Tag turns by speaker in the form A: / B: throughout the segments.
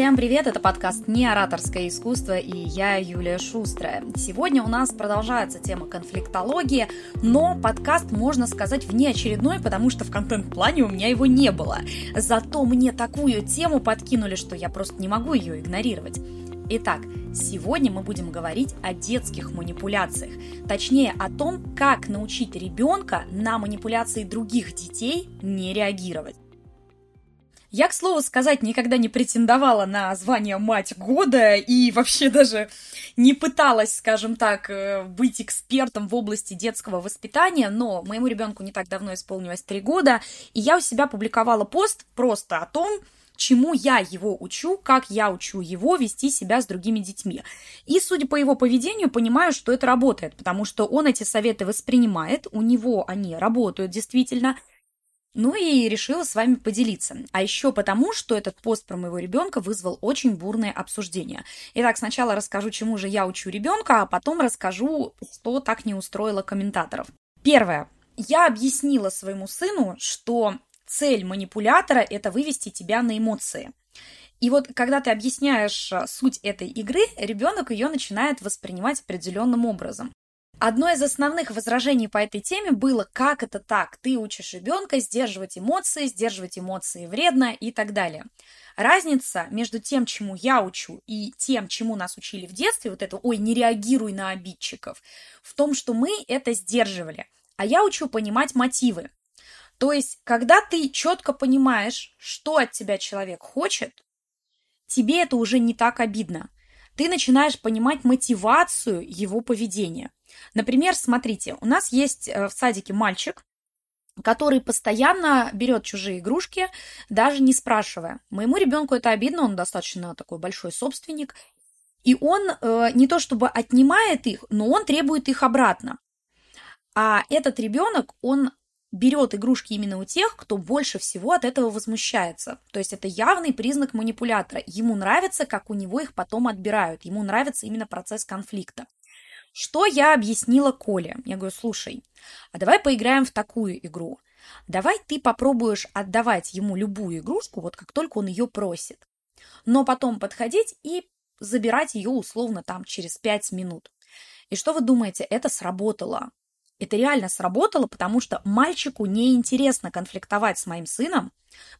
A: Всем привет, это подкаст «Не ораторское искусство» и я Юлия Шустрая. Сегодня у нас продолжается тема конфликтологии, но подкаст, можно сказать, внеочередной, потому что в контент-плане у меня его не было. Зато мне такую тему подкинули, что я просто не могу ее игнорировать. Итак, сегодня мы будем говорить о детских манипуляциях, точнее о том, как научить ребенка на манипуляции других детей не реагировать. Я, к слову сказать, никогда не претендовала на звание «Мать года» и вообще даже не пыталась, скажем так, э, быть экспертом в области детского воспитания, но моему ребенку не так давно исполнилось три года, и я у себя публиковала пост просто о том, чему я его учу, как я учу его вести себя с другими детьми. И, судя по его поведению, понимаю, что это работает, потому что он эти советы воспринимает, у него они работают действительно, ну и решила с вами поделиться. А еще потому, что этот пост про моего ребенка вызвал очень бурное обсуждение. Итак, сначала расскажу, чему же я учу ребенка, а потом расскажу, что так не устроило комментаторов. Первое. Я объяснила своему сыну, что цель манипулятора – это вывести тебя на эмоции. И вот когда ты объясняешь суть этой игры, ребенок ее начинает воспринимать определенным образом. Одно из основных возражений по этой теме было, как это так? Ты учишь ребенка сдерживать эмоции, сдерживать эмоции вредно и так далее. Разница между тем, чему я учу, и тем, чему нас учили в детстве, вот это «ой, не реагируй на обидчиков», в том, что мы это сдерживали. А я учу понимать мотивы. То есть, когда ты четко понимаешь, что от тебя человек хочет, тебе это уже не так обидно. Ты начинаешь понимать мотивацию его поведения. Например, смотрите, у нас есть э, в садике мальчик, который постоянно берет чужие игрушки, даже не спрашивая. Моему ребенку это обидно, он достаточно такой большой собственник. И он э, не то чтобы отнимает их, но он требует их обратно. А этот ребенок, он берет игрушки именно у тех, кто больше всего от этого возмущается. То есть это явный признак манипулятора. Ему нравится, как у него их потом отбирают. Ему нравится именно процесс конфликта. Что я объяснила Коле? Я говорю, слушай, а давай поиграем в такую игру. Давай ты попробуешь отдавать ему любую игрушку, вот как только он ее просит. Но потом подходить и забирать ее условно там через 5 минут. И что вы думаете, это сработало? Это реально сработало, потому что мальчику неинтересно конфликтовать с моим сыном,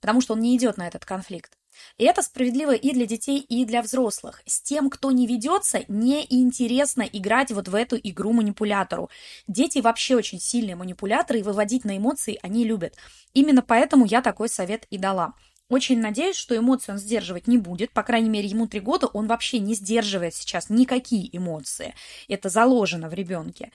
A: потому что он не идет на этот конфликт. И это справедливо и для детей, и для взрослых. С тем, кто не ведется, неинтересно играть вот в эту игру манипулятору. Дети вообще очень сильные манипуляторы, и выводить на эмоции они любят. Именно поэтому я такой совет и дала. Очень надеюсь, что эмоции он сдерживать не будет. По крайней мере, ему три года, он вообще не сдерживает сейчас никакие эмоции. Это заложено в ребенке.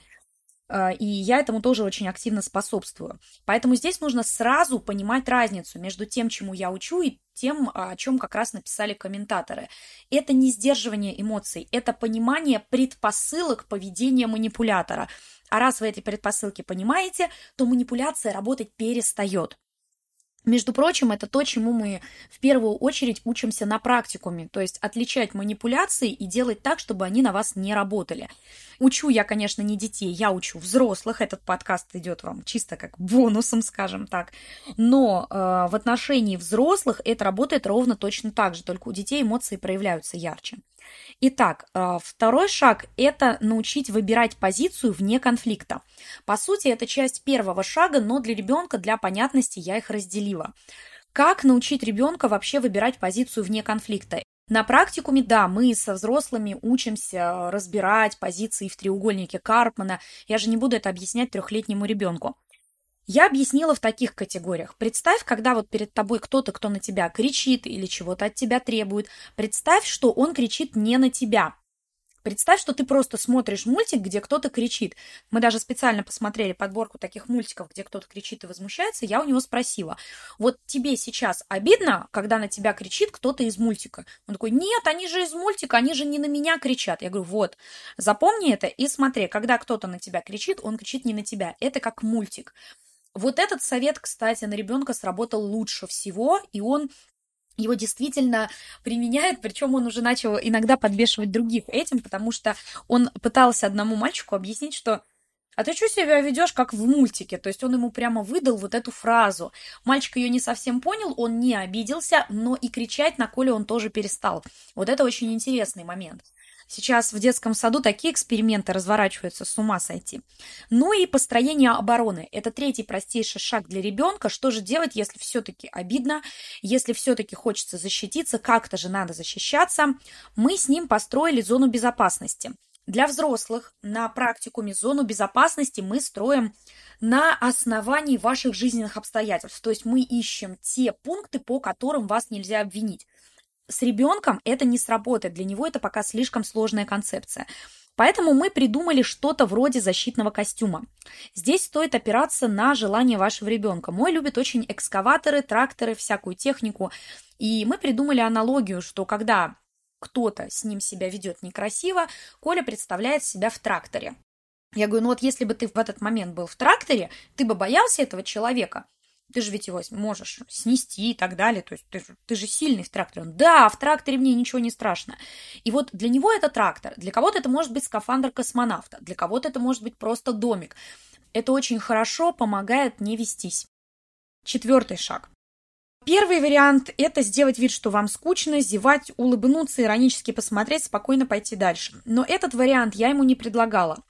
A: А, и я этому тоже очень активно способствую. Поэтому здесь нужно сразу понимать разницу между тем, чему я учу, и тем, о чем как раз написали комментаторы. Это не сдерживание эмоций, это понимание предпосылок поведения манипулятора. А раз вы эти предпосылки понимаете, то манипуляция работать перестает. Между прочим, это то, чему мы в первую очередь учимся на практикуме, то есть отличать манипуляции и делать так, чтобы они на вас не работали. Учу я, конечно, не детей, я учу взрослых, этот подкаст идет вам чисто как бонусом, скажем так, но э, в отношении взрослых это работает ровно точно так же, только у детей эмоции проявляются ярче. Итак, э, второй шаг – это научить выбирать позицию вне конфликта. По сути, это часть первого шага, но для ребенка, для понятности я их разделила. Как научить ребенка вообще выбирать позицию вне конфликта? На практикуме, да, мы со взрослыми учимся разбирать позиции в треугольнике Карпмана. Я же не буду это объяснять трехлетнему ребенку. Я объяснила в таких категориях. Представь, когда вот перед тобой кто-то, кто на тебя кричит или чего-то от тебя требует, представь, что он кричит не на тебя. Представь, что ты просто смотришь мультик, где кто-то кричит. Мы даже специально посмотрели подборку таких мультиков, где кто-то кричит и возмущается. Я у него спросила, вот тебе сейчас обидно, когда на тебя кричит кто-то из мультика? Он такой, нет, они же из мультика, они же не на меня кричат. Я говорю, вот, запомни это и смотри, когда кто-то на тебя кричит, он кричит не на тебя. Это как мультик. Вот этот совет, кстати, на ребенка сработал лучше всего, и он его действительно применяет, причем он уже начал иногда подбешивать других этим, потому что он пытался одному мальчику объяснить, что а ты что себя ведешь, как в мультике? То есть он ему прямо выдал вот эту фразу. Мальчик ее не совсем понял, он не обиделся, но и кричать на Коле он тоже перестал. Вот это очень интересный момент. Сейчас в детском саду такие эксперименты разворачиваются, с ума сойти. Ну и построение обороны. Это третий простейший шаг для ребенка. Что же делать, если все-таки обидно, если все-таки хочется защититься, как-то же надо защищаться. Мы с ним построили зону безопасности. Для взрослых на практикуме зону безопасности мы строим на основании ваших жизненных обстоятельств. То есть мы ищем те пункты, по которым вас нельзя обвинить. С ребенком это не сработает, для него это пока слишком сложная концепция. Поэтому мы придумали что-то вроде защитного костюма. Здесь стоит опираться на желание вашего ребенка. Мой любит очень экскаваторы, тракторы, всякую технику. И мы придумали аналогию, что когда кто-то с ним себя ведет некрасиво, Коля представляет себя в тракторе. Я говорю, ну вот если бы ты в этот момент был в тракторе, ты бы боялся этого человека? Ты же ведь его можешь снести и так далее. То есть ты, ты же сильный в тракторе. Он, да, в тракторе мне ничего не страшно. И вот для него это трактор. Для кого-то это может быть скафандр космонавта. Для кого-то это может быть просто домик. Это очень хорошо помогает не вестись. Четвертый шаг. Первый вариант – это сделать вид, что вам скучно, зевать, улыбнуться, иронически посмотреть, спокойно пойти дальше. Но этот вариант я ему не предлагала.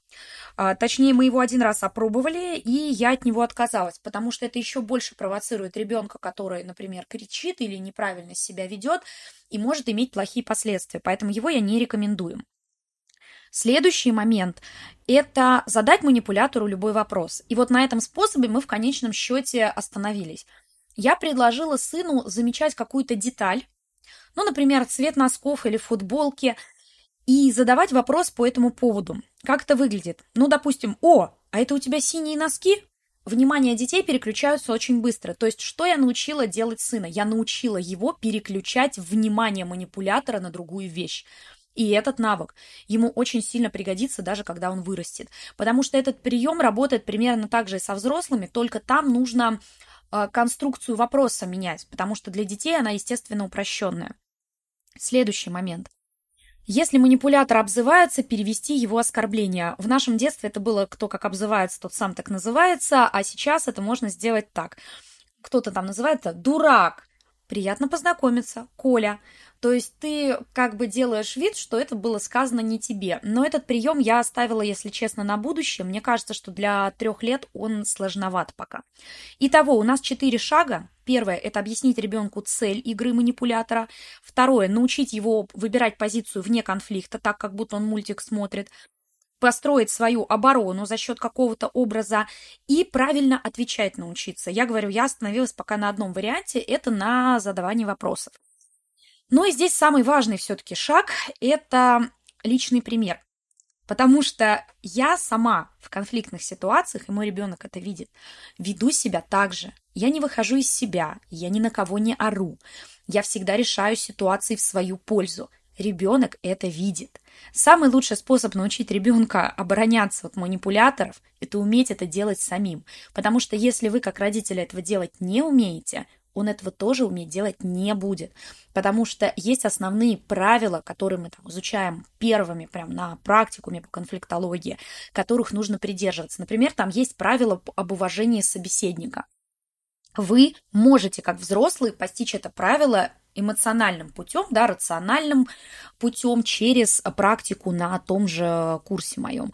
A: А, точнее, мы его один раз опробовали, и я от него отказалась, потому что это еще больше провоцирует ребенка, который, например, кричит или неправильно себя ведет, и может иметь плохие последствия. Поэтому его я не рекомендую. Следующий момент – это задать манипулятору любой вопрос. И вот на этом способе мы в конечном счете остановились. Я предложила сыну замечать какую-то деталь, ну, например, цвет носков или футболки – и задавать вопрос по этому поводу. Как это выглядит? Ну, допустим, о, а это у тебя синие носки? Внимание детей переключаются очень быстро. То есть, что я научила делать сына? Я научила его переключать внимание манипулятора на другую вещь. И этот навык ему очень сильно пригодится, даже когда он вырастет. Потому что этот прием работает примерно так же и со взрослыми, только там нужно э, конструкцию вопроса менять, потому что для детей она, естественно, упрощенная. Следующий момент. Если манипулятор обзывается, перевести его оскорбление. В нашем детстве это было кто как обзывается, тот сам так называется, а сейчас это можно сделать так. Кто-то там называет это «дурак», Приятно познакомиться, Коля. То есть ты как бы делаешь вид, что это было сказано не тебе. Но этот прием я оставила, если честно, на будущее. Мне кажется, что для трех лет он сложноват пока. Итого, у нас четыре шага. Первое – это объяснить ребенку цель игры манипулятора. Второе – научить его выбирать позицию вне конфликта, так как будто он мультик смотрит построить свою оборону за счет какого-то образа и правильно отвечать научиться. Я говорю, я остановилась пока на одном варианте, это на задавание вопросов. Ну и здесь самый важный все-таки шаг – это личный пример. Потому что я сама в конфликтных ситуациях, и мой ребенок это видит, веду себя так же. Я не выхожу из себя, я ни на кого не ору. Я всегда решаю ситуации в свою пользу. Ребенок это видит. Самый лучший способ научить ребенка обороняться от манипуляторов – это уметь это делать самим. Потому что если вы, как родители, этого делать не умеете, он этого тоже уметь делать не будет. Потому что есть основные правила, которые мы там изучаем первыми прям на практикуме по конфликтологии, которых нужно придерживаться. Например, там есть правила об уважении собеседника. Вы можете, как взрослые, постичь это правило эмоциональным путем, да, рациональным путем через практику на том же курсе моем.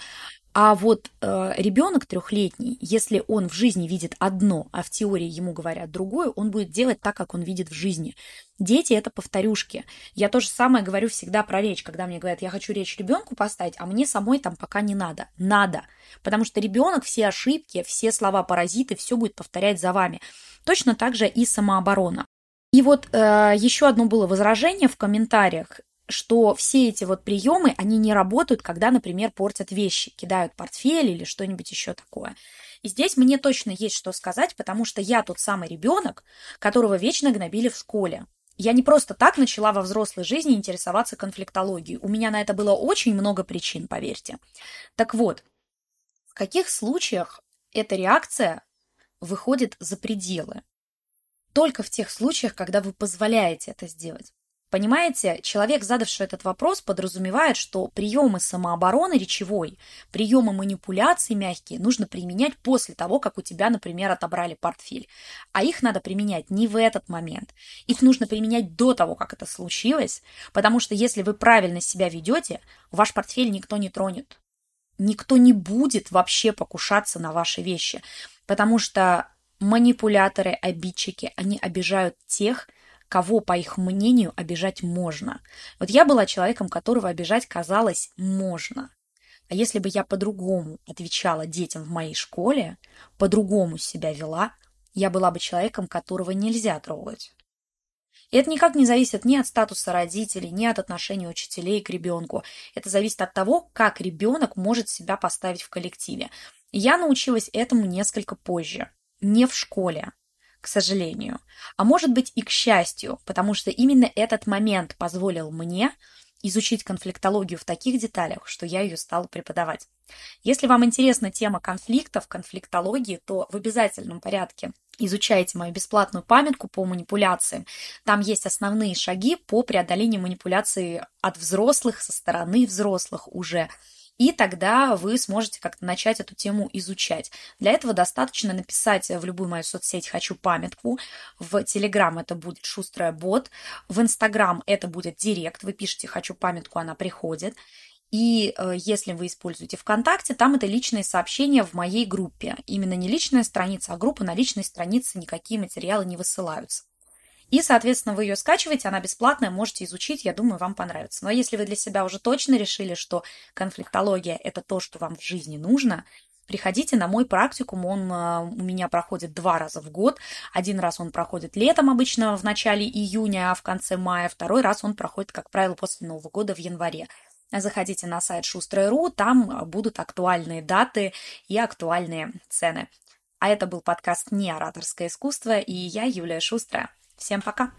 A: А вот э, ребенок трехлетний, если он в жизни видит одно, а в теории ему говорят другое, он будет делать так, как он видит в жизни. Дети это повторюшки. Я то же самое говорю всегда про речь, когда мне говорят, я хочу речь ребенку поставить, а мне самой там пока не надо. Надо. Потому что ребенок все ошибки, все слова паразиты, все будет повторять за вами. Точно так же и самооборона. И вот э, еще одно было возражение в комментариях, что все эти вот приемы, они не работают, когда, например, портят вещи, кидают портфель или что-нибудь еще такое. И здесь мне точно есть что сказать, потому что я тот самый ребенок, которого вечно гнобили в школе. Я не просто так начала во взрослой жизни интересоваться конфликтологией. У меня на это было очень много причин, поверьте. Так вот, в каких случаях эта реакция выходит за пределы? Только в тех случаях, когда вы позволяете это сделать. Понимаете, человек, задавший этот вопрос, подразумевает, что приемы самообороны речевой, приемы манипуляции мягкие нужно применять после того, как у тебя, например, отобрали портфель. А их надо применять не в этот момент. Их нужно применять до того, как это случилось, потому что если вы правильно себя ведете, ваш портфель никто не тронет. Никто не будет вообще покушаться на ваши вещи, потому что манипуляторы, обидчики, они обижают тех, кого, по их мнению, обижать можно. Вот я была человеком, которого обижать казалось можно. А если бы я по-другому отвечала детям в моей школе, по-другому себя вела, я была бы человеком, которого нельзя трогать. И это никак не зависит ни от статуса родителей, ни от отношения учителей к ребенку. Это зависит от того, как ребенок может себя поставить в коллективе. я научилась этому несколько позже, не в школе к сожалению. А может быть и к счастью, потому что именно этот момент позволил мне изучить конфликтологию в таких деталях, что я ее стала преподавать. Если вам интересна тема конфликтов, конфликтологии, то в обязательном порядке изучайте мою бесплатную памятку по манипуляциям. Там есть основные шаги по преодолению манипуляции от взрослых, со стороны взрослых уже и тогда вы сможете как-то начать эту тему изучать. Для этого достаточно написать в любую мою соцсеть «Хочу памятку», в Телеграм это будет «Шустрая бот», в Инстаграм это будет «Директ», вы пишете «Хочу памятку», она приходит, и э, если вы используете ВКонтакте, там это личные сообщения в моей группе. Именно не личная страница, а группа на личной странице никакие материалы не высылаются. И, соответственно, вы ее скачиваете, она бесплатная, можете изучить, я думаю, вам понравится. Но если вы для себя уже точно решили, что конфликтология – это то, что вам в жизни нужно, приходите на мой практикум, он а, у меня проходит два раза в год. Один раз он проходит летом обычно в начале июня, а в конце мая. Второй раз он проходит, как правило, после Нового года в январе. Заходите на сайт шустрая.ру, там будут актуальные даты и актуальные цены. А это был подкаст «Не ораторское искусство» и я, Юлия Шустрая. Всем пока!